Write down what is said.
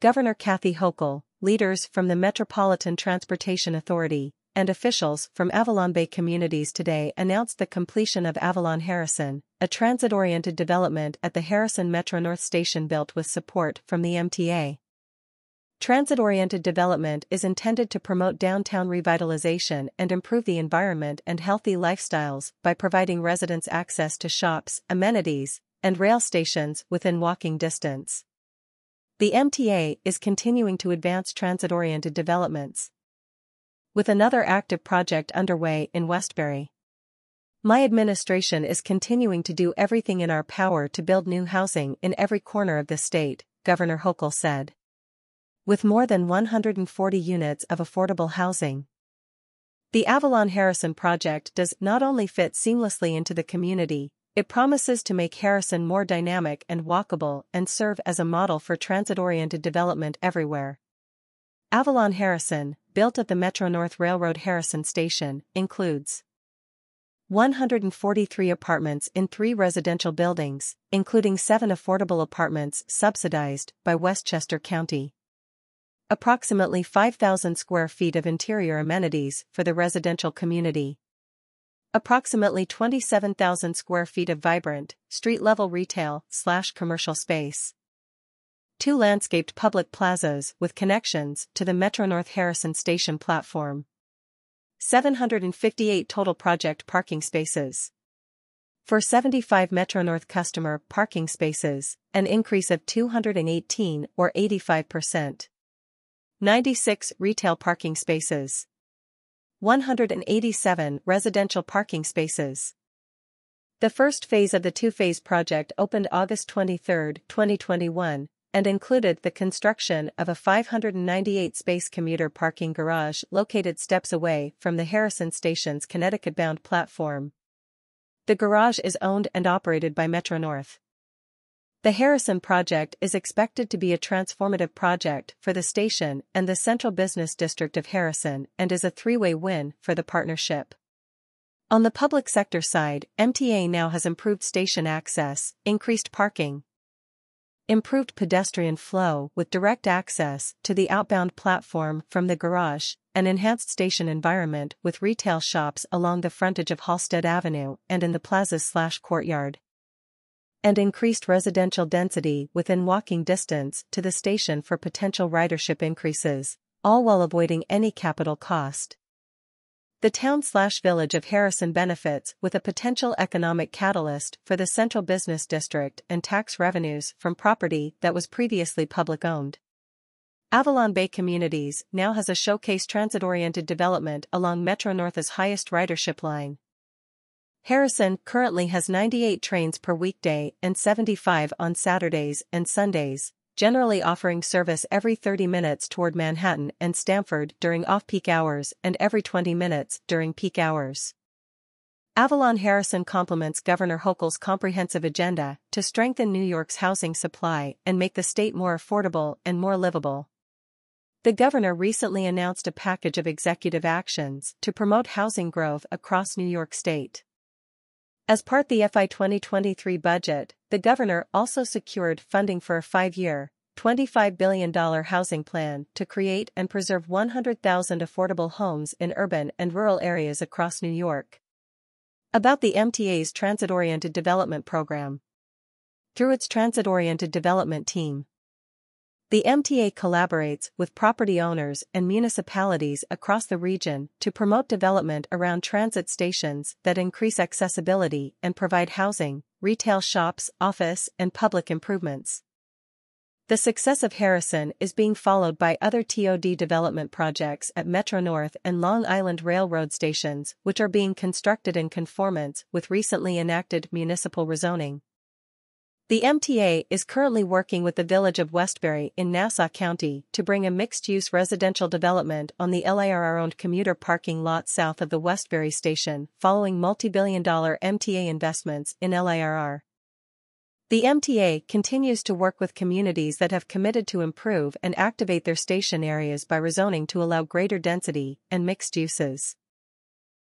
Governor Kathy Hochul, leaders from the Metropolitan Transportation Authority, and officials from Avalon Bay communities today announced the completion of Avalon Harrison, a transit-oriented development at the Harrison Metro North Station built with support from the MTA. Transit-oriented development is intended to promote downtown revitalization and improve the environment and healthy lifestyles by providing residents access to shops, amenities, and rail stations within walking distance. The MTA is continuing to advance transit-oriented developments. With another active project underway in Westbury. My administration is continuing to do everything in our power to build new housing in every corner of the state, Governor Hochul said with more than 140 units of affordable housing. The Avalon Harrison project does not only fit seamlessly into the community, it promises to make Harrison more dynamic and walkable and serve as a model for transit-oriented development everywhere. Avalon Harrison, built at the Metro North Railroad Harrison Station, includes 143 apartments in three residential buildings, including seven affordable apartments subsidized by Westchester County approximately 5,000 square feet of interior amenities for the residential community. Approximately 27,000 square feet of vibrant, street-level retail slash commercial space. Two landscaped public plazas with connections to the Metro North Harrison Station platform. 758 total project parking spaces. For 75 Metro North customer parking spaces, an increase of 218 or 85%. 96 retail parking spaces. 187 residential parking spaces. The first phase of the two-phase project opened August 23, 2021, and included the construction of a 598-space commuter parking garage located steps away from the Harrison Station's Connecticut-bound platform. The garage is owned and operated by Metro North. The Harrison project is expected to be a transformative project for the station and the central business district of Harrison and is a three-way win for the partnership. On the public sector side, MTA now has improved station access, increased parking, improved pedestrian flow with direct access to the outbound platform from the garage, an enhanced station environment with retail shops along the frontage of Halsted Avenue and in the plaza-slash-courtyard and increased residential density within walking distance to the station for potential ridership increases, all while avoiding any capital cost. The town-slash-village of Harrison benefits with a potential economic catalyst for the central business district and tax revenues from property that was previously public-owned. Avalon Bay Communities now has a showcase transit-oriented development along Metro North's highest ridership line, Harrison currently has 98 trains per weekday and 75 on Saturdays and Sundays, generally offering service every 30 minutes toward Manhattan and Stamford during off-peak hours and every 20 minutes during peak hours. Avalon Harrison complements Governor Hochul's comprehensive agenda to strengthen New York's housing supply and make the state more affordable and more livable. The governor recently announced a package of executive actions to promote housing growth across New York State. As part of the FY 2023 budget, the governor also secured funding for a five-year, $25 billion housing plan to create and preserve 100,000 affordable homes in urban and rural areas across New York. About the MTA's Transit-Oriented Development Program. Through its Transit-Oriented Development Team, the MTA collaborates with property owners and municipalities across the region to promote development around transit stations that increase accessibility and provide housing, retail shops, office, and public improvements. The success of Harrison is being followed by other TOD development projects at Metro North and Long Island Railroad stations, which are being constructed in conformance with recently enacted municipal rezoning. The MTA is currently working with the village of Westbury in Nassau County to bring a mixed-use residential development on the LIRR-owned commuter parking lot south of the Westbury station following multi-billion dollar MTA investments in LIRR. The MTA continues to work with communities that have committed to improve and activate their station areas by rezoning to allow greater density and mixed uses.